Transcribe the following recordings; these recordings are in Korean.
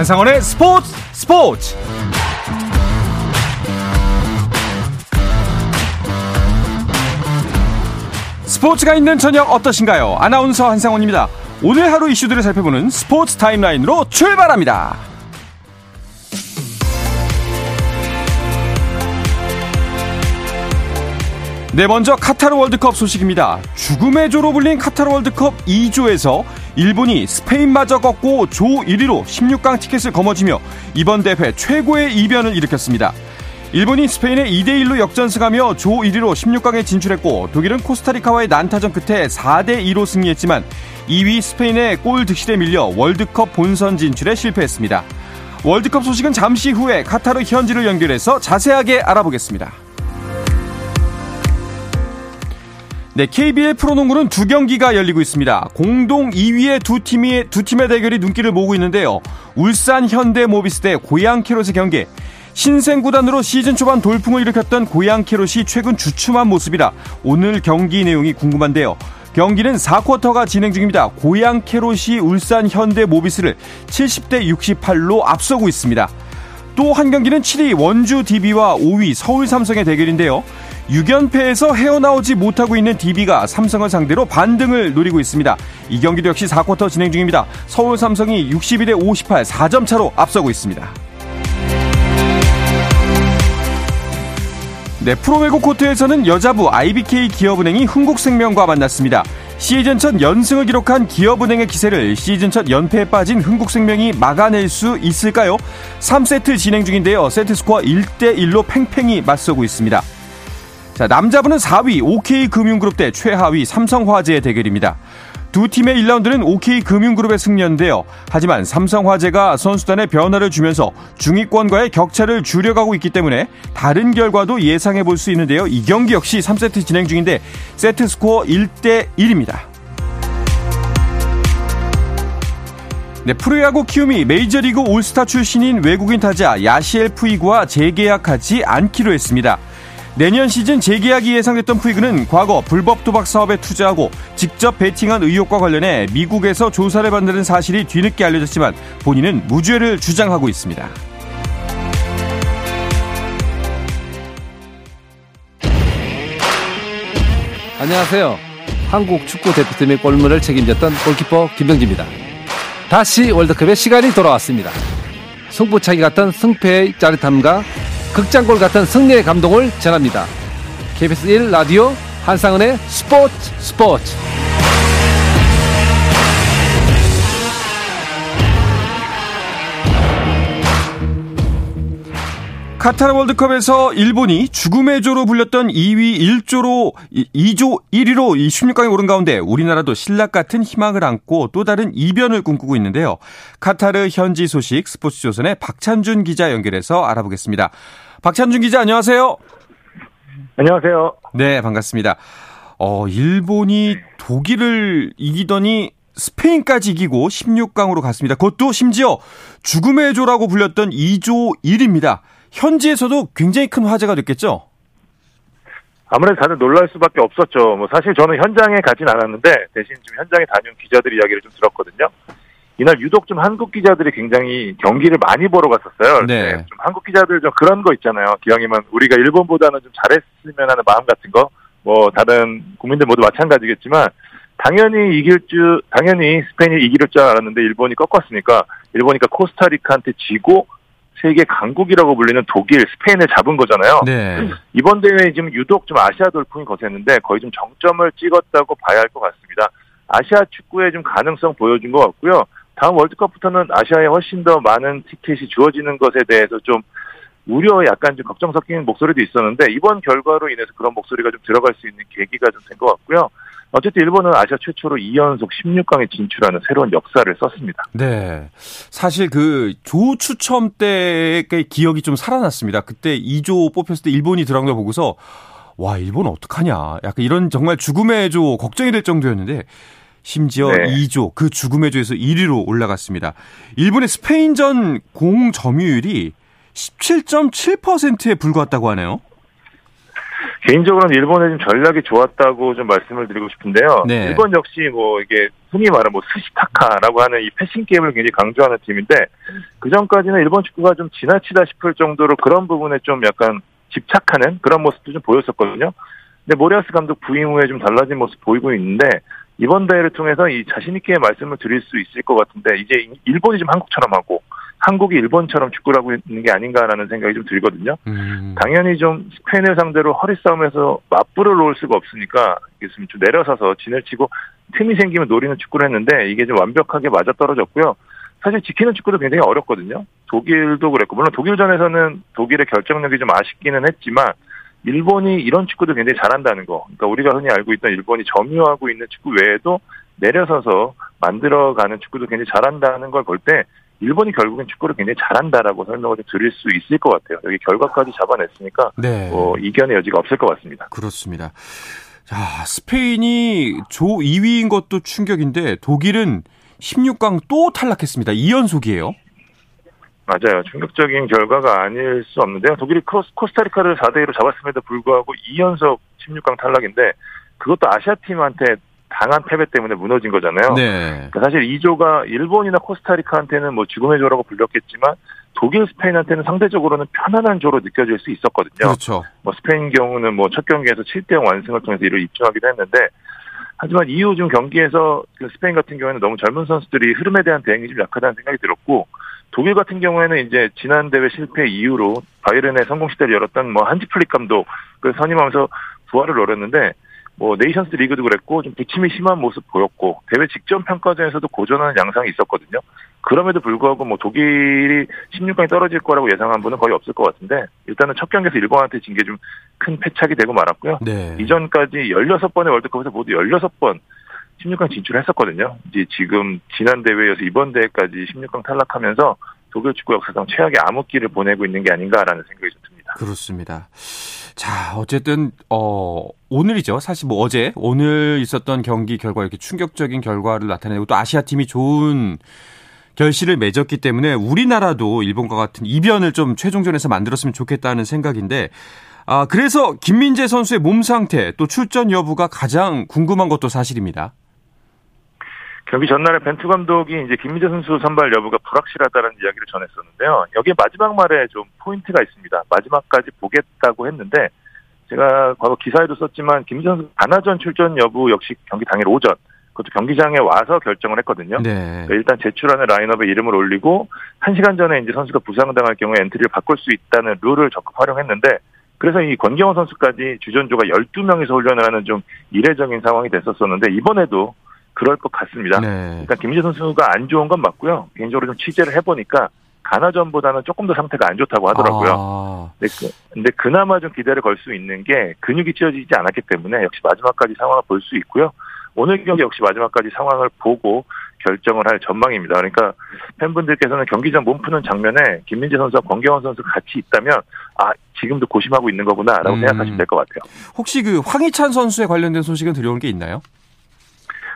한상원의 스포츠 스포츠 스포츠가 있는 저녁 어떠신가요? 아나운서 한상원입니다. 오늘 하루 이슈들을 살펴보는 스포츠 타임라인으로 출발합니다. 네, 먼저 카타르 월드컵 소식입니다. 죽음의 조로 불린 카타르 월드컵 2조에서 일본이 스페인마저 꺾고 조 1위로 16강 티켓을 거머쥐며 이번 대회 최고의 이변을 일으켰습니다. 일본이 스페인에 2대1로 역전승하며 조 1위로 16강에 진출했고 독일은 코스타리카와의 난타전 끝에 4대2로 승리했지만 2위 스페인의 골 득실에 밀려 월드컵 본선 진출에 실패했습니다. 월드컵 소식은 잠시 후에 카타르 현지를 연결해서 자세하게 알아보겠습니다. 네, KBL 프로농구는 두 경기가 열리고 있습니다. 공동 2위의 두 팀이 두 팀의 대결이 눈길을 모으고 있는데요. 울산 현대 모비스 대 고양 캐롯의 경기. 신생 구단으로 시즌 초반 돌풍을 일으켰던 고양 캐롯이 최근 주춤한 모습이라 오늘 경기 내용이 궁금한데요. 경기는 4쿼터가 진행 중입니다. 고양 캐롯이 울산 현대 모비스를 70대 68로 앞서고 있습니다. 또 한 경기는 7위 원주 DB와 5위 서울 삼성의 대결인데요. 6연패에서 헤어나오지 못하고 있는 DB가 삼성을 상대로 반등을 노리고 있습니다. 이 경기도 역시 4쿼터 진행 중입니다. 서울 삼성이 61대 58 4점 차로 앞서고 있습니다. 네, 프로배구 코트에서는 여자부 IBK 기업은행이 흥국생명과 만났습니다. 시즌 첫 연승을 기록한 기업은행의 기세를 시즌 첫 연패에 빠진 흥국생명이 막아낼 수 있을까요? 3세트 진행 중인데요. 세트 스코어 1대1로 팽팽히 맞서고 있습니다. 자, 남자분은 4위 OK금융그룹 대 최하위 삼성화재의 대결입니다. 두 팀의 1라운드는 OK금융그룹의 승리였는데요. 하지만 삼성화재가 선수단에 변화를 주면서 중위권과의 격차를 줄여가고 있기 때문에 다른 결과도 예상해 볼 수 있는데요. 이 경기 역시 3세트 진행 중인데 세트 스코어 1대 1입니다. 네, 프로야구 키움이 메이저리그 올스타 출신인 외국인 타자 야시엘 푸이구와 재계약하지 않기로 했습니다. 내년 시즌 재계약이 예상됐던 푸이그는 과거 불법 도박 사업에 투자하고 직접 베팅한 의혹과 관련해 미국에서 조사를 받는 사실이 뒤늦게 알려졌지만 본인은 무죄를 주장하고 있습니다. 안녕하세요. 한국 축구 대표팀의 골문을 책임졌던 골키퍼 김병지입니다. 다시 월드컵의 시간이 돌아왔습니다. 승부차기 같은 승패의 짜릿함과 극장골 같은 승리의 감동을 전합니다. KBS 1 라디오 한상은의 스포츠 스포츠 카타르 월드컵에서 일본이 죽음의 조로 불렸던 2위 1조로 2조 1위로 16강에 오른 가운데 우리나라도 신락 같은 희망을 안고 또 다른 이변을 꿈꾸고 있는데요. 카타르 현지 소식 스포츠조선의 박찬준 기자 연결해서 알아보겠습니다. 박찬준 기자 안녕하세요. 안녕하세요. 네, 반갑습니다. 어, 일본이 독일을 이기더니 스페인까지 이기고 16강으로 갔습니다. 그것도 심지어 죽음의 조라고 불렸던 2조 1입니다. 현지에서도 굉장히 큰 화제가 됐겠죠? 아무래도 다들 놀랄 수밖에 없었죠. 뭐 사실 저는 현장에 가진 않았는데 대신 좀 현장에 다녀온 기자들 이야기를 좀 들었거든요. 이날 유독 좀 한국 기자들이 굉장히 경기를 많이 보러 갔었어요. 네. 좀 한국 기자들 좀 그런 거 있잖아요. 기왕이면 우리가 일본보다는 좀 잘했으면 하는 마음 같은 거. 뭐 다른 국민들 모두 마찬가지겠지만 당연히 이길 줄 당연히 스페인이 이길 줄 알았는데 일본이 꺾었으니까 일본이니까 코스타리카한테 지고 세계 강국이라고 불리는 독일, 스페인을 잡은 거잖아요. 네. 이번 대회에 지금 유독 좀 아시아 돌풍이 거셌는데 거의 좀 정점을 찍었다고 봐야 할 것 같습니다. 아시아 축구에 좀 가능성 보여준 것 같고요. 다음 월드컵부터는 아시아에 훨씬 더 많은 티켓이 주어지는 것에 대해서 좀 우려 약간 좀 걱정 섞인 목소리도 있었는데 이번 결과로 인해서 그런 목소리가 좀 들어갈 수 있는 계기가 좀 된 것 같고요. 어쨌든 일본은 아시아 최초로 2연속 16강에 진출하는 새로운 역사를 썼습니다. 네. 사실 그 조 추첨 때의 기억이 좀 살아났습니다. 그때 2조 뽑혔을 때 일본이 들어간 걸 보고서 와, 일본 어떡하냐. 약간 이런 정말 죽음의 조 걱정이 될 정도였는데 심지어 네. 2조 그 죽음의 조에서 1위로 올라갔습니다. 일본의 스페인전 공 점유율이 17.7%에 불과했다고 하네요. 개인적으로는 일본의 좀 전략이 좋았다고 좀 말씀을 드리고 싶은데요. 네. 일본 역시 뭐 이게 흔히 말하는 뭐 스시타카라고 하는 이 패싱 게임을 굉장히 강조하는 팀인데 그 전까지는 일본 축구가 좀 지나치다 싶을 정도로 그런 부분에 좀 약간 집착하는 그런 모습도 좀 보였었거든요. 근데 모리아스 감독 부임 후에 좀 달라진 모습 보이고 있는데 이번 대회를 통해서 이 자신 있게 말씀을 드릴 수 있을 것 같은데 이제 일본이 좀 한국처럼 하고 한국이 일본처럼 축구를 하고 있는 게 아닌가라는 생각이 좀 들거든요. 음. 당연히 좀 스페인을 상대로 허리 싸움에서 맞불을 놓을 수가 없으니까 좀 내려서서 진을 치고 틈이 생기면 노리는 축구를 했는데 이게 좀 완벽하게 맞아 떨어졌고요. 사실 지키는 축구도 굉장히 어렵거든요. 독일도 그랬고 물론 독일전에서는 독일의 결정력이 좀 아쉽기는 했지만 일본이 이런 축구도 굉장히 잘한다는 거. 그러니까 우리가 흔히 알고 있던 일본이 점유하고 있는 축구 외에도 내려서서 만들어가는 축구도 굉장히 잘한다는 걸 볼 때 일본이 결국엔 축구를 굉장히 잘한다라고 설명을 드릴 수 있을 것 같아요. 여기 결과까지 잡아냈으니까 네. 뭐 이견의 여지가 없을 것 같습니다. 그렇습니다. 자, 스페인이 조 2위인 것도 충격인데 독일은 16강 또 탈락했습니다. 2연속이에요. 맞아요. 충격적인 결과가 아닐 수 없는데요. 독일이 코스타리카를 4대2로 잡았음에도 불구하고 2연속 16강 탈락인데 그것도 아시아 팀한테 당한 패배 때문에 무너진 거잖아요. 네. 그러니까 사실 2조가 일본이나 코스타리카한테는 뭐 죽음의 조라고 불렸겠지만 독일, 스페인한테는 상대적으로는 편안한 조로 느껴질 수 있었거든요. 그렇죠. 뭐 스페인 경우는 뭐 첫 경기에서 7대0 완승을 통해서 이를 입증하기도 했는데 하지만 이후 좀 경기에서 그 스페인 같은 경우에는 너무 젊은 선수들이 흐름에 대한 대응이 좀 약하다는 생각이 들었고 독일 같은 경우에는 이제 지난 대회 실패 이후로 바이에른의 성공 시대를 열었던 뭐 한지 플릭 감독을 선임하면서 부활을 노렸는데 뭐 네이션스 리그도 그랬고 좀 부침이 심한 모습 보였고 대회 직전 평가전에서도 고전하는 양상이 있었거든요. 그럼에도 불구하고 뭐 독일이 16강에 떨어질 거라고 예상한 분은 거의 없을 것 같은데 일단은 첫 경기에서 일본한테 진 게 좀 큰 패착이 되고 말았고요. 네. 이전까지 16번의 월드컵에서 모두 16번 16강 진출했었거든요. 이제 지금 지난 대회에서 이번 대회까지 16강 탈락하면서 독일 축구 역사상 최악의 암흑기를 보내고 있는 게 아닌가라는 생각이 좀 듭니다. 그렇습니다. 자, 어쨌든 어 오늘이죠. 사실 뭐 어제 오늘 있었던 경기 결과 이렇게 충격적인 결과를 나타내고 또 아시아 팀이 좋은 결실을 맺었기 때문에 우리나라도 일본과 같은 이변을 좀 최종전에서 만들었으면 좋겠다는 생각인데 아, 그래서 김민재 선수의 몸 상태 또 출전 여부가 가장 궁금한 것도 사실입니다. 경기 전날에 벤투 감독이 이제 김민재 선수 선발 여부가 불확실하다는 이야기를 전했었는데요. 여기에 마지막 말에 좀 포인트가 있습니다. 마지막까지 보겠다고 했는데 제가 과거 기사에도 썼지만 김민재 선수 가나전 출전 여부 역시 경기 당일 오전 그것도 경기장에 와서 결정을 했거든요. 네. 그러니까 일단 제출하는 라인업에 이름을 올리고 1시간 전에 이제 선수가 부상당할 경우에 엔트리를 바꿀 수 있다는 룰을 적극 활용했는데 그래서 이 권경원 선수까지 주전조가 12명이서 훈련을 하는 좀 이례적인 상황이 됐었었는데 이번에도 그럴 것 같습니다. 네. 그러니까 김민재 선수가 안 좋은 건 맞고요. 개인적으로 좀 취재를 해보니까 가나전보다는 조금 더 상태가 안 좋다고 하더라고요. 아. 근데, 그, 그나마 좀 기대를 걸 수 있는 게 근육이 찢어지지 않았기 때문에 역시 마지막까지 상황을 볼 수 있고요. 오늘 경기 역시 마지막까지 상황을 보고 결정을 할 전망입니다. 그러니까 팬분들께서는 경기 전몸 푸는 장면에 김민재 선수와 권경원 선수 같이 있다면 아 지금도 고심하고 있는 거구나라고 음. 생각하시면 될 것 같아요. 혹시 그 황희찬 선수에 관련된 소식은 들려온 게 있나요?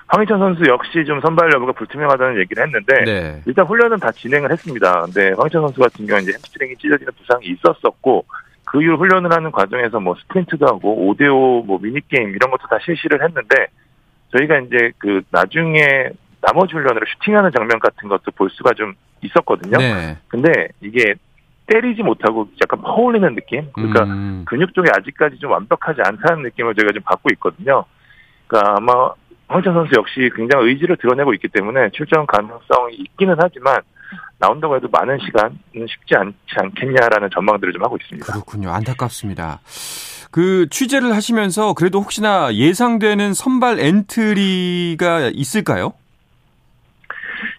황희찬 선수 역시 좀 선발 여부가 불투명하다는 얘기를 했는데 네. 일단 훈련은 다 진행을 했습니다. 근데 황희찬 선수 같은 경우는 이제 햄스트링이 찢어지는 부상이 있었었고 그 이후 훈련을 하는 과정에서 뭐 스프린트도 하고 오데오 뭐 미니게임 이런 것도 다 실시를 했는데 저희가 이제 그 나중에 나머지 훈련으로 슈팅하는 장면 같은 것도 볼 수가 좀 있었거든요. 네. 근데 이게 때리지 못하고 약간 퍼올리는 느낌? 그러니까 음. 근육 쪽이 아직까지 좀 완벽하지 않다는 느낌을 저희가 좀 받고 있거든요. 그러니까 아마 황희찬 선수 역시 굉장히 의지를 드러내고 있기 때문에 출전 가능성이 있기는 하지만 나온다고 해도 많은 시간은 쉽지 않지 않겠냐라는 전망들을 좀 하고 있습니다. 그렇군요. 안타깝습니다. 그 취재를 하시면서 그래도 혹시나 예상되는 선발 엔트리가 있을까요?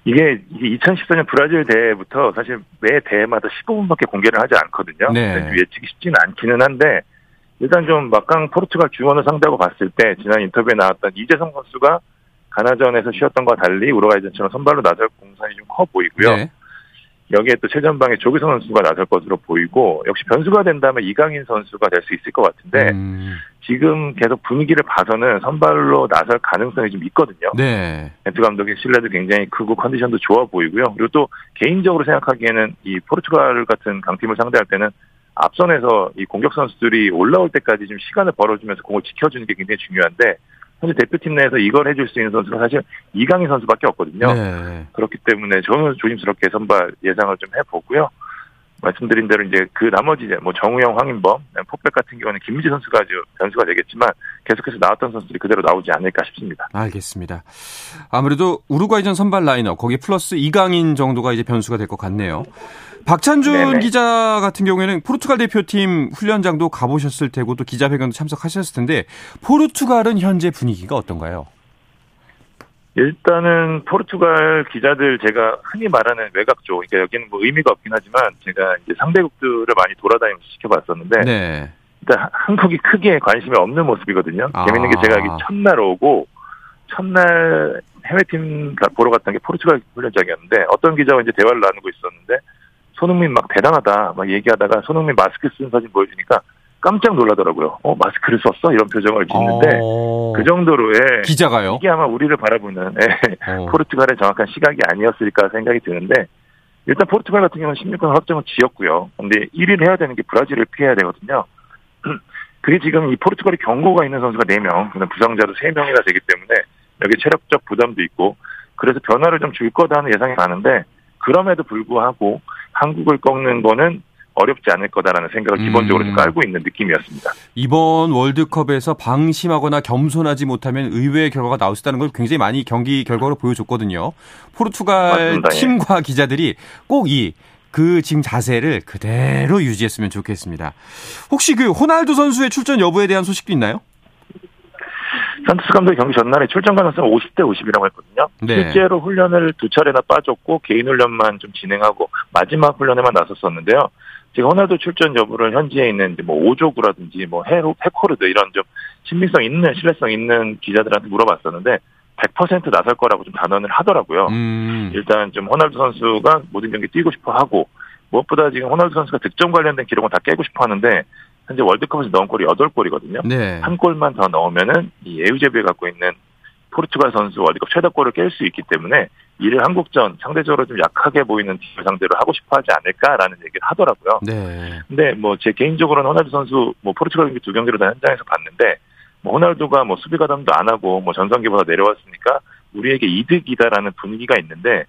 이게 2014년 브라질 대회부터 사실 매 대회마다 15분밖에 공개를 하지 않거든요. 네. 예측이 쉽지는 않기는 한데 일단 좀 막강 포르투갈 중원을 상대하고 봤을 때 지난 인터뷰에 나왔던 이재성 선수가 가나전에서 쉬었던 것과 달리 우루과이 전처럼 선발로 나설 공산이 좀 커 보이고요. 네. 여기에 또 최전방에 조기성 선수가 나설 것으로 보이고 역시 변수가 된다면 이강인 선수가 될 수 있을 것 같은데 음. 지금 계속 분위기를 봐서는 선발로 나설 가능성이 좀 있거든요. 네. 벤투 감독의 신뢰도 굉장히 크고 컨디션도 좋아 보이고요. 그리고 또 개인적으로 생각하기에는 이 포르투갈 같은 강팀을 상대할 때는 앞선에서 이 공격 선수들이 올라올 때까지 좀 시간을 벌어주면서 공을 지켜주는 게 굉장히 중요한데 현재 대표팀 내에서 이걸 해줄 수 있는 선수가 사실 이강인 선수밖에 없거든요. 네. 그렇기 때문에 저는 조심스럽게 선발 예상을 좀 해보고요. 말씀드린 대로 이제 그 나머지 이제 뭐 정우영, 황인범, 폭백 같은 경우는 김민지 선수가 아주 변수가 되겠지만 계속해서 나왔던 선수들이 그대로 나오지 않을까 싶습니다. 알겠습니다. 아무래도 우루과이전 선발 라인업 거기에 플러스 이강인 정도가 이제 변수가 될 것 같네요. 박찬준 네네. 기자 같은 경우에는 포르투갈 대표팀 훈련장도 가보셨을 테고 또 기자회견도 참석하셨을 텐데 포르투갈은 현재 분위기가 어떤가요? 일단은 포르투갈 기자들 제가 흔히 말하는 외곽 쪽, 그러니까 여기는 뭐 의미가 없긴 하지만 제가 이제 상대국들을 많이 돌아다니면서 지켜봤었는데 네. 일단 한국이 크게 관심이 없는 모습이거든요. 아. 재밌는 게 제가 여기 첫날 오고 첫날 해외팀 보러 갔던 게 포르투갈 훈련장이었는데 어떤 기자와 이제 대화를 나누고 있었는데 손흥민 막 대단하다 막 얘기하다가 손흥민 마스크 쓴 사진 보여주니까 깜짝 놀라더라고요. 어 마스크를 썼어 이런 표정을 짓는데 어... 그 정도로의 기자가요. 이게 아마 우리를 바라보는 예, 어... 포르투갈의 정확한 시각이 아니었을까 생각이 드는데 일단 포르투갈 같은 경우는 16강 확정은 지었고요. 근데 1위를 해야 되는 게 브라질을 피해야 되거든요. 그게 지금 이 포르투갈이 경고가 있는 선수가 4명, 부상자도 3명이나 되기 때문에 여기 체력적 부담도 있고 그래서 변화를 좀 줄 거다는 예상이 많은데 그럼에도 불구하고 한국을 꺾는 거는 어렵지 않을 거다라는 생각을 기본적으로 음. 깔고 있는 느낌이었습니다. 이번 월드컵에서 방심하거나 겸손하지 못하면 의외의 결과가 나올 수 있다는 걸 굉장히 많이 경기 결과로 보여줬거든요. 포르투갈 맞습니다. 예. 팀과 예. 기자들이 꼭 이 그 지금 자세를 그대로 유지했으면 좋겠습니다. 혹시 그 호날두 선수의 출전 여부에 대한 소식도 있나요? 산토스 감독이 경기 전날에 출전 가능성 50대 50이라고 했거든요. 네. 실제로 훈련을 두 차례나 빠졌고 개인 훈련만 좀 진행하고 마지막 훈련에만 나섰었는데요. 지금 호날두 출전 여부를 현지에 있는 뭐 오조구라든지 뭐 해로 해코르드 이런 좀 신빙성 있는 신뢰성 있는 기자들한테 물어봤었는데 100% 나설 거라고 좀 단언을 하더라고요. 음. 일단 좀 호날두 선수가 모든 경기 뛰고 싶어 하고 무엇보다 지금 호날두 선수가 득점 관련된 기록은 다 깨고 싶어 하는데 현재 월드컵에서 넣은 골이 8골이거든요. 네. 한 골만 더 넣으면은 이 에우제비에 갖고 있는 포르투갈 선수 월드컵 최다골을 깰 수 있기 때문에 이를 한국전 상대적으로 좀 약하게 보이는 팀을 상대로 하고 싶어 하지 않을까라는 얘기를 하더라고요. 네. 근데 뭐 제 개인적으로는 호날두 선수 뭐 포르투갈 경기 두 경기를 다 현장에서 봤는데 뭐 호날두가 뭐 수비 가담도 안 하고 뭐 전성기보다 내려왔으니까 우리에게 이득이다라는 분위기가 있는데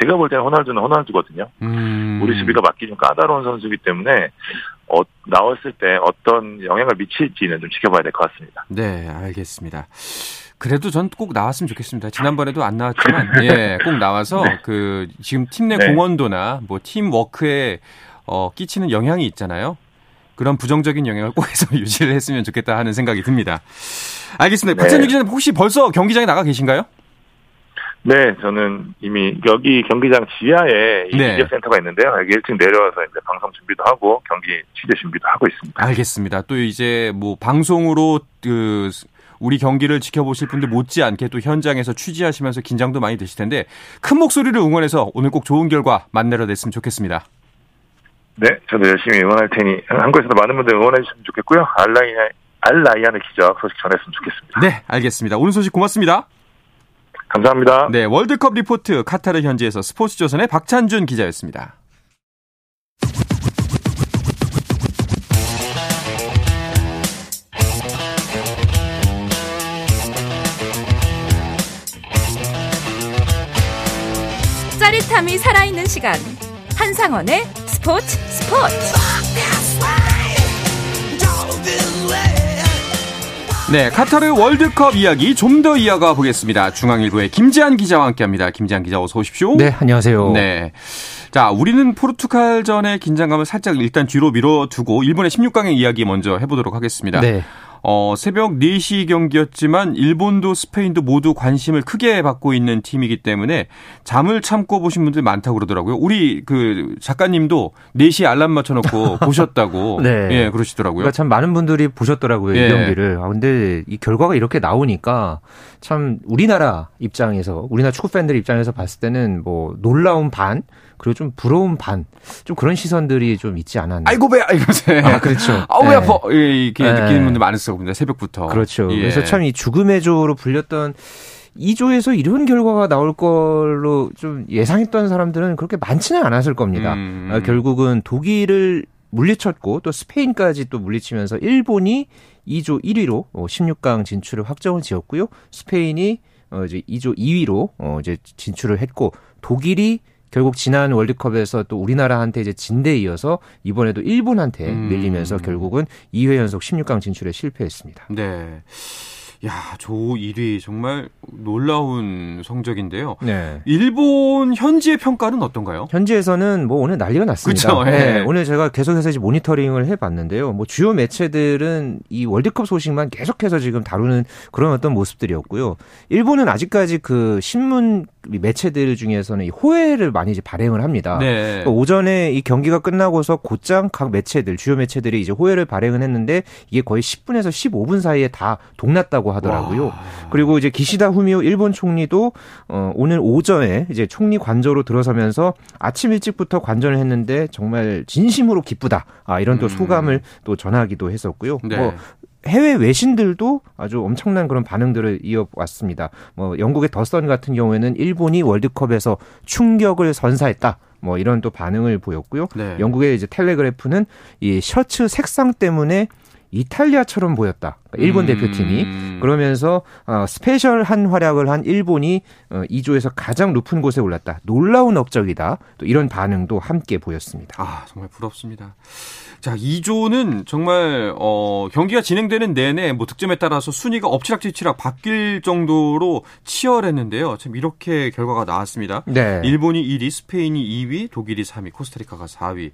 제가 볼 때는 호날두는 호날두거든요. 음. 우리 수비가 맞기 좀 까다로운 선수이기 때문에 어, 나왔을 때 어떤 영향을 미칠지는 좀 지켜봐야 될 것 같습니다. 네, 알겠습니다. 그래도 전 꼭 나왔으면 좋겠습니다. 지난번에도 안 나왔지만, 예, 꼭 나와서 네. 그 지금 팀내 네. 공헌도나 뭐 팀 워크에 어, 끼치는 영향이 있잖아요. 그런 부정적인 영향을 꼭 해서 유지를 했으면 좋겠다 하는 생각이 듭니다. 알겠습니다. 네. 박찬유 기자님 혹시 벌써 경기장에 나가 계신가요? 네, 저는 이미 여기 경기장 지하에 이 네. 미디어 센터가 있는데요. 여기 1층 내려와서 이제 방송 준비도 하고 경기 취재 준비도 하고 있습니다. 알겠습니다. 또 이제 뭐 방송으로 그 우리 경기를 지켜보실 분들 못지않게 또 현장에서 취재하시면서 긴장도 많이 되실 텐데 큰 목소리를 응원해서 오늘 꼭 좋은 결과 만들어냈으면 좋겠습니다. 네, 저도 열심히 응원할 테니 한국에서도 많은 분들 응원해 주시면 좋겠고요. 알라이 알라이안의 기적 소식 전했으면 좋겠습니다. 네, 알겠습니다. 오늘 소식 고맙습니다. 감사합니다. 네, 월드컵 리포트 카타르 현지에서 스포츠조선의 박찬준 기자였습니다. 짜릿함이 살아있는 시간 한상원의 스포츠 스포츠 네, 카타르 월드컵 이야기 좀 더 이어가 보겠습니다. 중앙일보의 김지한 기자와 함께합니다. 김지한 기자 어서 오십시오. 네, 안녕하세요. 네. 자, 우리는 포르투갈전의 긴장감을 살짝 일단 뒤로 밀어두고 일본의 16강의 이야기 먼저 해보도록 하겠습니다. 네. 어, 새벽 4시 경기였지만 일본도 스페인도 모두 관심을 크게 받고 있는 팀이기 때문에 잠을 참고 보신 분들 많다고 그러더라고요. 우리 그 작가님도 4시에 알람 맞춰놓고 보셨다고. 네. 예, 그러시더라고요. 그러니까 참 많은 분들이 보셨더라고요. 예. 이 경기를. 아, 근데 이 결과가 이렇게 나오니까 참 우리나라 입장에서, 우리나라 축구 팬들 입장에서 봤을 때는 뭐 놀라운 반, 그리고 좀 부러운 반, 좀 그런 시선들이 좀 있지 않았나. 아이고 배, 아이고 배. 아 그렇죠. 아우 배 네. 아파. 이렇게 네. 느끼는 분들 많았을 겁니다. 새벽부터. 그렇죠. 예. 그래서 참 이 죽음의 조로 불렸던 2조에서 이런 결과가 나올 걸로 좀 예상했던 사람들은 그렇게 많지는 않았을 겁니다. 음. 아, 결국은 독일을 물리쳤고 또 스페인까지 또 물리치면서 일본이 2조 1위로 16강 진출을 확정을 지었고요. 스페인이 어 이제 2조 2위로 어 이제 진출을 했고 독일이 결국 지난 월드컵에서 또 우리나라한테 이제 진대 이어서 이번에도 일본한테 음. 밀리면서 결국은 2회 연속 16강 진출에 실패했습니다. 네. 야, 조 1위 정말 놀라운 성적인데요. 네. 일본 현지의 평가는 어떤가요? 현지에서는 뭐 오늘 난리가 났습니다. 그쵸, 예. 네, 오늘 제가 계속해서 이제 모니터링을 해봤는데요. 뭐 주요 매체들은 이 월드컵 소식만 계속해서 지금 다루는 그런 어떤 모습들이었고요. 일본은 아직까지 그 신문 매체들 중에서는 이 호해를 많이 이제 발행을 합니다. 네. 그러니까 오전에 이 경기가 끝나고서 곧장 각 매체들 주요 매체들이 이제 호해를 발행을 했는데 이게 거의 10분에서 15분 사이에 다 동났다고 하더라고요. 와. 그리고 이제 기시다 후미오 일본 총리도 어, 오늘 오전에 이제 총리 관저로 들어서면서 아침 일찍부터 관전을 했는데 정말 진심으로 기쁘다. 아, 이런 또 음. 소감을 또 전하기도 했었고요. 네. 뭐 해외 외신들도 아주 엄청난 그런 반응들을 이어왔습니다. 뭐 영국의 더선 같은 경우에는 일본이 월드컵에서 충격을 선사했다. 뭐 이런 또 반응을 보였고요. 네. 영국의 이제 텔레그래프는 이 셔츠 색상 때문에 이탈리아처럼 보였다. 그러니까 일본 음. 대표팀이 그러면서 어, 스페셜한 활약을 한 일본이 어, 2조에서 가장 높은 곳에 올랐다. 놀라운 업적이다. 또 이런 반응도 함께 보였습니다. 아, 정말 부럽습니다. 자, 2조는 정말 어, 경기가 진행되는 내내 뭐 득점에 따라서 순위가 엎치락뒤치락 바뀔 정도로 치열했는데요. 참 이렇게 결과가 나왔습니다. 네. 일본이 1위, 스페인이 2위, 독일이 3위, 코스타리카가 4위.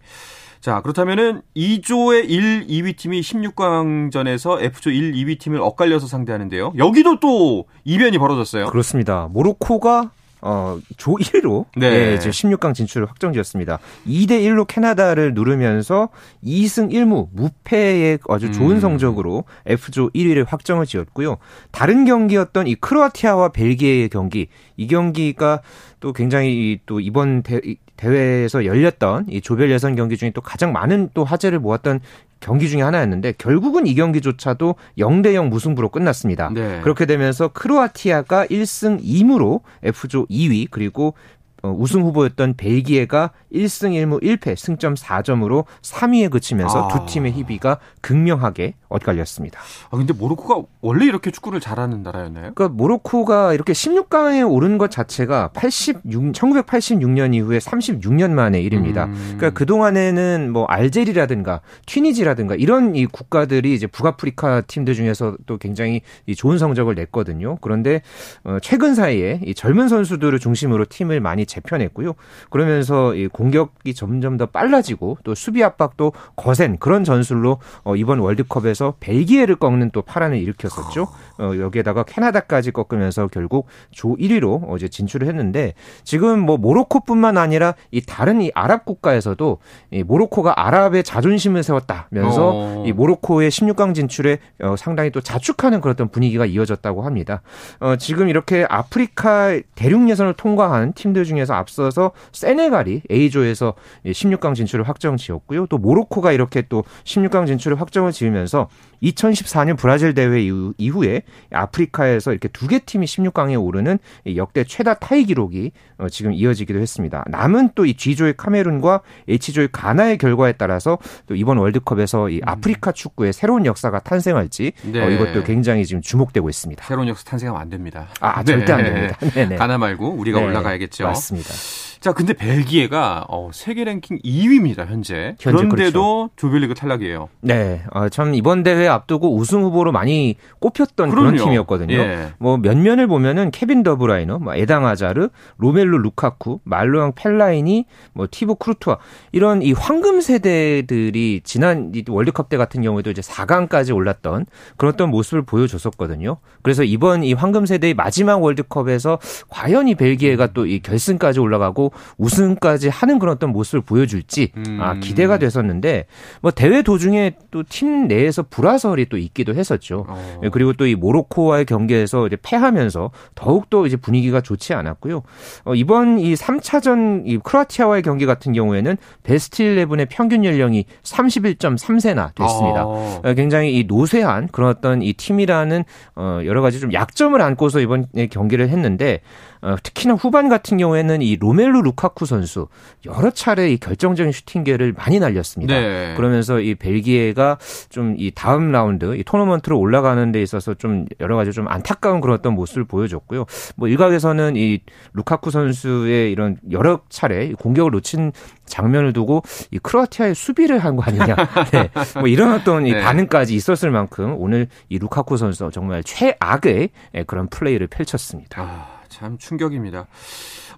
자, 그렇다면은 2조의 1, 2위 팀이 16강전에서 F조 1, 2위 팀을 엇갈려서 상대하는데요. 여기도 또 이변이 벌어졌어요. 그렇습니다. 모로코가 어, 조 1위로 네. 네. 이제 16강 진출을 확정지었습니다. 2대 1로 캐나다를 누르면서 2승 1무 무패의 아주 좋은 음. 성적으로 F조 1위를 확정을 지었고요. 다른 경기였던 이 크로아티아와 벨기에의 경기 이 경기가 또 굉장히 또 이번 대, 이 대회에서 열렸던 이 조별 예선 경기 중에 또 가장 많은 또 화제를 모았던 경기 중에 하나였는데 결국은 이 경기조차도 0대 0 무승부로 끝났습니다. 네. 그렇게 되면서 크로아티아가 1승 2무로 F조 2위 그리고 어, 우승 후보였던 벨기에가 1승 1무 1패 승점 4점으로 3위에 그치면서 아. 두 팀의 희비가 극명하게 엇갈렸습니다. 아, 근데 모로코가 원래 이렇게 축구를 잘하는 나라였나요? 그러니까 모로코가 이렇게 16강에 오른 것 자체가 86 1986년 이후에 36년 만의 일입니다. 음. 그러니까 그 동안에는 뭐 알제리라든가 튀니지라든가 이런 이 국가들이 이제 북아프리카 팀들 중에서 또 굉장히 이 좋은 성적을 냈거든요. 그런데 어 최근 사이에 이 젊은 선수들을 중심으로 팀을 많이 재편했고요. 그러면서 이 공격이 점점 더 빨라지고 또 수비 압박도 거센 그런 전술로 어 이번 월드컵에서 벨기에를 꺾는 또 파란을 일으켰었죠. 어 여기에다가 캐나다까지 꺾으면서 결국 조 1위로 어제 진출을 했는데 지금 뭐 모로코뿐만 아니라 이 다른 이 아랍 국가에서도 이 모로코가 아랍의 자존심을 세웠다면서 어. 이 모로코의 16강 진출에 어, 상당히 또 자축하는 그런 분위기가 이어졌다고 합니다. 어, 지금 이렇게 아프리카 대륙 예선을 통과한 팀들 중에서 앞서서 세네갈이 A조에서 16강 진출을 확정 지었고요. 또 모로코가 이렇게 또 16강 진출을 확정을 지으면서 2014년 브라질 대회 이후, 이후에 아프리카에서 이렇게 두 개 팀이 16강에 오르는 이 역대 최다 타이 기록이 어, 지금 이어지기도 했습니다. 남은 또 이 G조의 카메룬과 H조의 가나의 결과에 따라서 또 이번 월드컵에서 이 아프리카 축구의 새로운 역사가 탄생할지 네. 어, 이것도 굉장히 지금 주목되고 있습니다. 새로운 역사 탄생하면 안 됩니다. 아 네. 절대 안 됩니다. 네네. 가나 말고 우리가 네, 올라가야겠죠. 맞습니다. 같습니다. 자, 근데 벨기에가 어, 세계 랭킹 2위입니다, 현재. 현재 그렇죠. 그런데도 조별리그 탈락이에요. 네, 어, 참 이번 대회 앞두고 우승 후보로 많이 꼽혔던 그런 그럼요. 팀이었거든요. 예. 뭐 면면을 보면은 케빈 더브라위너, 뭐 에덴 아자르, 로멜루 루카쿠, 마루앙 펠라이니, 뭐 티보 쿠르투아 이런 이 황금 세대들이 지난 이 월드컵 때 같은 경우에도 이제 4강까지 올랐던 그런 어떤 모습을 보여줬었거든요. 그래서 이번 이 황금 세대의 마지막 월드컵에서 과연 이 벨기에가 또 이 결승까지 올라가고 우승까지 하는 그런 어떤 모습을 보여줄지 음. 아, 기대가 됐었는데 뭐 대회 도중에 또 팀 내에서 불화설이 또 있기도 했었죠. 어. 예, 그리고 또 이 모로코와의 경기에서 이제 패하면서 더욱더 이제 분위기가 좋지 않았고요. 어, 이번 이 3차전 이 크로아티아와의 경기 같은 경우에는 베스트 11의 평균 연령이 31.3세나 됐습니다. 어. 어, 굉장히 이 노쇠한 그런 어떤 이 팀이라는 어, 여러 가지 좀 약점을 안고서 이번 경기를 했는데 어, 특히나 후반 같은 경우에는 이 로멜로 루카쿠 선수 여러 차례 이 결정적인 슈팅계를 많이 날렸습니다. 네. 그러면서 이 벨기에가 좀 이 다음 라운드 이 토너먼트로 올라가는 데 있어서 좀 여러 가지 좀 안타까운 그런 어떤 모습을 보여줬고요. 뭐 일각에서는 이 루카쿠 선수의 이런 여러 차례 공격을 놓친 장면을 두고 이 크로아티아의 수비를 한 거 아니냐. 네. 뭐 이런 어떤 이 네. 반응까지 있었을 만큼 오늘 이 루카쿠 선수 정말 최악의 그런 플레이를 펼쳤습니다. 아, 참 충격입니다.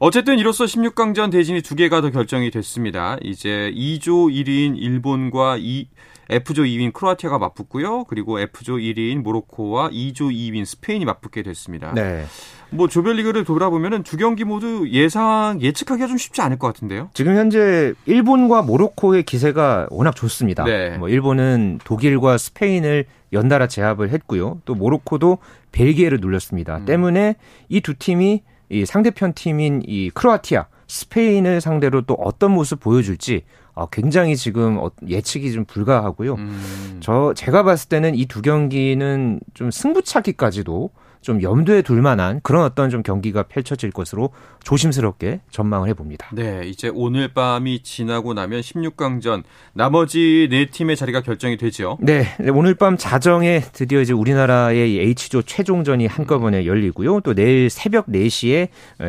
어쨌든 이로써 16강전 대진이 두 개가 더 결정이 됐습니다. 이제 2조 1위인 일본과 이 F조 2위인 크로아티아가 맞붙고요. 그리고 F조 1위인 모로코와 2조 2위인 스페인이 맞붙게 됐습니다. 네. 뭐 조별리그를 돌아보면은 두 경기 모두 예상 예측하기가 좀 쉽지 않을 것 같은데요. 지금 현재 일본과 모로코의 기세가 워낙 좋습니다. 네. 뭐 일본은 독일과 스페인을 연달아 제압을 했고요. 또 모로코도 벨기에를 눌렸습니다. 음. 때문에 이 두 팀이 이 상대편 팀인 이 크로아티아, 스페인을 상대로 또 어떤 모습 보여줄지 어, 굉장히 지금 어, 예측이 좀 불가하고요. 음. 저 제가 봤을 때는 이 두 경기는 좀 승부차기까지도 좀 염두에 둘 만한 그런 어떤 좀 경기가 펼쳐질 것으로 조심스럽게 전망을 해봅니다. 네, 이제 오늘 밤이 지나고 나면 16강전 나머지 네 팀의 자리가 결정이 되죠. 네, 오늘 밤 자정에 드디어 이제 우리나라의 H조 최종전이 한꺼번에 열리고요. 또 내일 새벽 4시에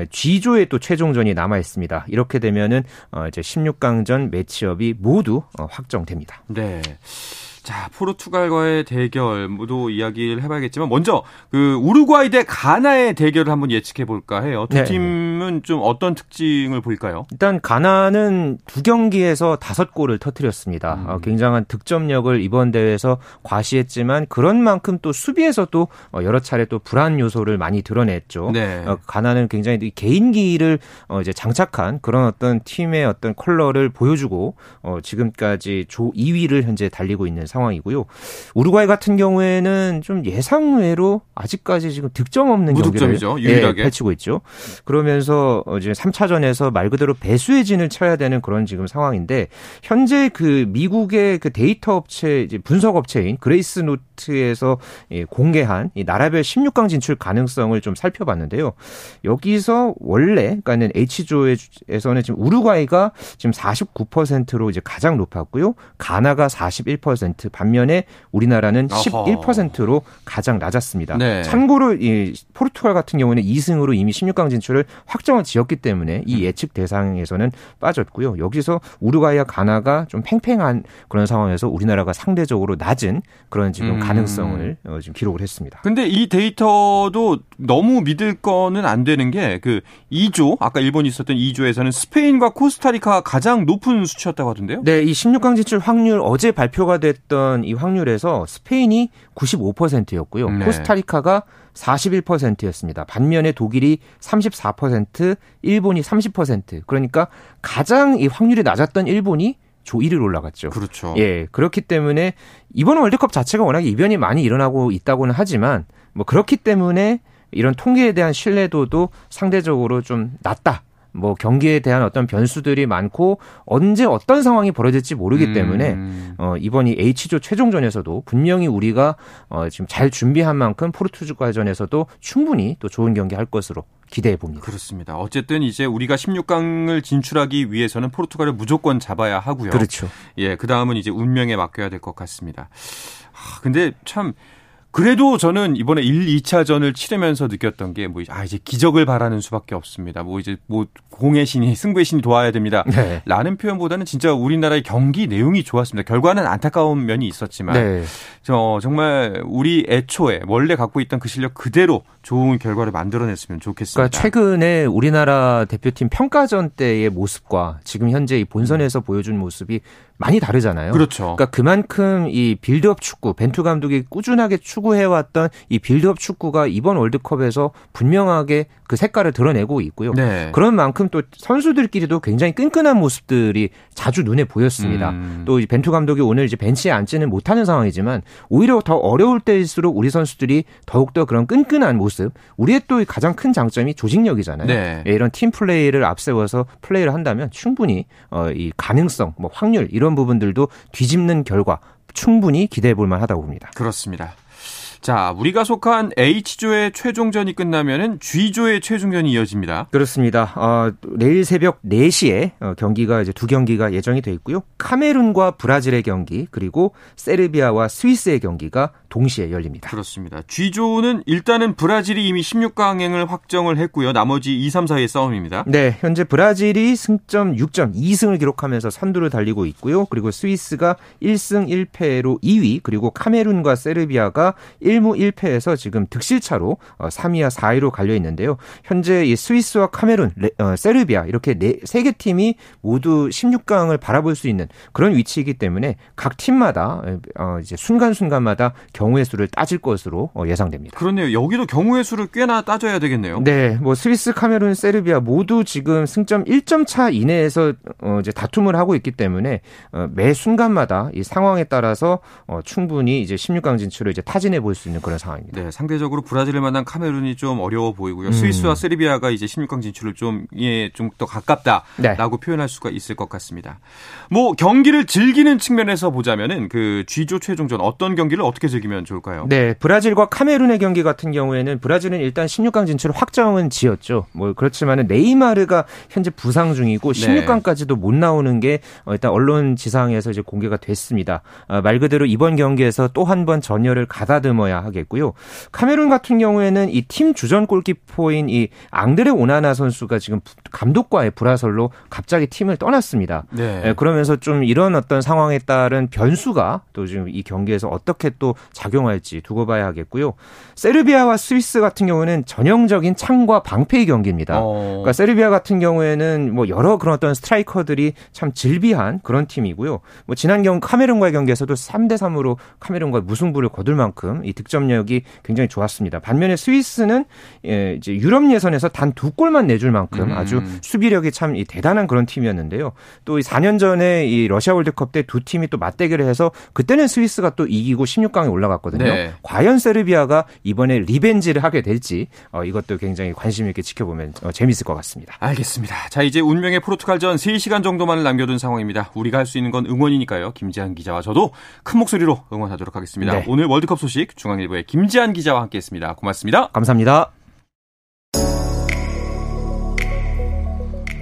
G조의 또 최종전이 남아 있습니다. 이렇게 되면은 어, 이제 16강전 매치업이 모두 어, 확정됩니다. 네. 자, 포르투갈과의 대결 모두 이야기를 해봐야겠지만 먼저 그 우루과이 대 가나의 대결을 한번 예측해 볼까 해요. 두 네. 팀은 좀 어떤 특징을 보일까요? 일단 가나는 두 경기에서 다섯 골을 터뜨렸습니다. 음. 어, 굉장한 득점력을 이번 대회에서 과시했지만 그런 만큼 또 수비에서도 어, 여러 차례 또 불안 요소를 많이 드러냈죠. 네. 어, 가나는 굉장히 개인기를 어, 이제 장착한 그런 어떤 팀의 어떤 컬러를 보여주고 어, 지금까지 조 2위를 현재 달리고 있는 상황. 상황이고요. 우루과이 같은 경우에는 좀 예상 외로 아직까지 지금 득점 없는 무득점이죠. 경기를 유일하게. 예, 펼치고 있죠. 그러면서 이제 3차전에서 말 그대로 배수의 진을 쳐야 되는 그런 지금 상황인데 현재 그 미국의 그 데이터 업체 이제 분석 업체인 Gracenote에서 공개한 이 나라별 16강 진출 가능성을 좀 살펴봤는데요. 여기서 원래 그러니까는 H조에서는 지금 우루과이가 지금 49%로 이제 가장 높았고요. 가나가 41%, 반면에 우리나라는 11%로 가장 낮았습니다. 네. 참고로 이 포르투갈 같은 경우는 2승으로 이미 16강 진출을 확정을 지었기 때문에 이 음. 예측 대상에서는 빠졌고요. 여기서 우루과이와 가나가 좀 팽팽한 그런 상황에서 우리나라가 상대적으로 낮은 그런 지금 음. 가능성을 어, 지금 기록을 했습니다. 근데 이 데이터도 너무 믿을 거는 안 되는 게 그 2조 아까 일본이 있었던 2조에서는 스페인과 코스타리카가 가장 높은 수치였다고 하던데요? 네, 이 16강 진출 확률 어제 발표가 됐던 이 확률에서 스페인이 95%였고요. 네. 코스타리카가 41%였습니다. 반면에 독일이 34%, 일본이 30%. 그러니까 가장 이 확률이 낮았던 일본이 조 1위로 올라갔죠. 그렇죠. 예. 그렇기 때문에 이번 월드컵 자체가 워낙 이변이 많이 일어나고 있다고는 하지만 뭐 그렇기 때문에 이런 통계에 대한 신뢰도도 상대적으로 좀 낮다. 뭐 경기에 대한 어떤 변수들이 많고 언제 어떤 상황이 벌어질지 모르기 음. 때문에 어 이번 이 H조 최종전에서도 분명히 우리가 어 지금 잘 준비한 만큼 포르투갈전에서도 충분히 또 좋은 경기 할 것으로 기대해 봅니다. 그렇습니다. 어쨌든 이제 우리가 16강을 진출하기 위해서는 포르투갈을 무조건 잡아야 하고요. 그렇죠. 예, 그 다음은 이제 운명에 맡겨야 될 것 같습니다. 하, 근데 참 그래도 저는 이번에 1, 2차전을 치르면서 느꼈던 게 뭐, 아, 이제 기적을 바라는 수밖에 없습니다. 뭐, 이제 뭐, 공의 신이, 승부의 신이 도와야 됩니다. 네. 라는 표현보다는 진짜 우리나라의 경기 내용이 좋았습니다. 결과는 안타까운 면이 있었지만, 네. 저, 정말 우리 애초에 원래 갖고 있던 그 실력 그대로 좋은 결과를 만들어냈으면 좋겠습니다. 그러니까 최근에 우리나라 대표팀 평가전 때의 모습과 지금 현재 이 본선에서 음. 보여준 모습이 많이 다르잖아요. 그렇죠. 그러니까 그만큼 이 빌드업 축구, 벤투 감독이 꾸준하게 추구해왔던 이 빌드업 축구가 이번 월드컵에서 분명하게 그 색깔을 드러내고 있고요. 네. 그런 만큼 또 선수들끼리도 굉장히 끈끈한 모습들이 자주 눈에 보였습니다. 음. 또 벤투 감독이 오늘 이제 벤치에 앉지는 못하는 상황이지만 오히려 더 어려울 때일수록 우리 선수들이 더욱더 그런 끈끈한 모습. 우리의 또 가장 큰 장점이 조직력이잖아요. 네. 예, 이런 팀 플레이를 앞세워서 플레이를 한다면 충분히 어, 이 가능성, 뭐 확률 이런 부분들도 뒤집는 결과 충분히 기대해 볼 만하다고 봅니다. 그렇습니다. 자, 우리가 속한 H조의 최종전이 끝나면은 G조의 최종전이 이어집니다. 그렇습니다. 어, 내일 새벽 4시에 어, 경기가 이제 두 경기가 예정이 돼 있고요. 카메룬과 브라질의 경기 그리고 세르비아와 스위스의 경기가 동시에 열립니다. 그렇습니다. G조는 일단은 브라질이 이미 16강행을 확정을 했고요. 나머지 2, 3, 4의 싸움입니다. 네, 현재 브라질이 승점 6점 2승을 기록하면서 선두를 달리고 있고요. 그리고 스위스가 1승 1패로 2위, 그리고 카메룬과 세르비아가 1무 1패에서 지금 득실차로 3위와 어, 4위로 갈려 있는데요. 현재 이 스위스와 카메룬, 어, 세르비아 이렇게 네 3개 팀이 모두 16강을 바라볼 수 있는 그런 위치이기 때문에 각 팀마다 어, 이제 순간순간마다 경우의 수를 따질 것으로 예상됩니다. 그렇네요. 여기도 경우의 수를 꽤나 따져야 되겠네요. 네, 뭐 스위스, 카메룬, 세르비아 모두 지금 승점 1점 차 이내에서 이제 다툼을 하고 있기 때문에 매 순간마다 이 상황에 따라서 충분히 이제 16강 진출을 이제 타진해 볼 수 있는 그런 상황입니다. 네, 상대적으로 브라질을 만난 카메룬이 좀 어려워 보이고요. 음. 스위스와 세르비아가 이제 16강 진출을 좀, 예, 좀 더 가깝다라고 네. 표현할 수가 있을 것 같습니다. 뭐, 경기를 즐기는 측면에서 보자면은 그 G조 최종전 어떤 경기를 어떻게 즐기면 좋을까요? 네, 브라질과 카메룬의 경기 같은 경우에는 브라질은 일단 16강 진출 확정은 지었죠. 뭐, 그렇지만은 네이마르가 현재 부상 중이고 16강까지도 못 나오는 게 어, 일단 언론 지상에서 이제 공개가 됐습니다. 아, 말 그대로 이번 경기에서 또 한 번 전열을 가다듬어야 하겠고요. 카메룬 같은 경우에는 이 팀 주전 골키퍼인 이 앙드레 오나나 선수가 지금 감독과의 불화설로 갑자기 팀을 떠났습니다. 네. 예, 그러면서 좀 이런 어떤 상황에 따른 변수가 또 지금 이 경기에서 어떻게 또 작용할지 두고 봐야 하겠고요. 세르비아와 스위스 같은 경우는 전형적인 창과 방패의 경기입니다. 어. 그러니까 세르비아 같은 경우에는 뭐 여러 그런 어떤 스트라이커들이 참 질비한 그런 팀이고요. 뭐 지난 경 카메룬과의 경기에서도 3대 3으로 카메룬과 무승부를 거둘 만큼 이 득점력이 굉장히 좋았습니다. 반면에 스위스는 예, 이제 유럽 예선에서 단 두 골만 내줄 만큼 음. 아주 수비력이 참 대단한 그런 팀이었는데요. 또 4년 전에 이 러시아 월드컵 때 두 팀이 또 맞대결을 해서 그때는 스위스가 또 이기고 16강에 올라갔거든요. 네. 과연 세르비아가 이번에 리벤지를 하게 될지 어, 이것도 굉장히 관심 있게 지켜보면 어, 재밌을 것 같습니다. 알겠습니다. 자 이제 운명의 포르투갈전 3시간 정도만을 남겨둔 상황입니다. 우리가 할 수 있는 건 응원이니까요. 김지한 기자와 저도 큰 목소리로 응원하도록 하겠습니다. 네. 오늘 월드컵 소식 중앙일보의 김지한 기자와 함께했습니다. 고맙습니다. 감사합니다.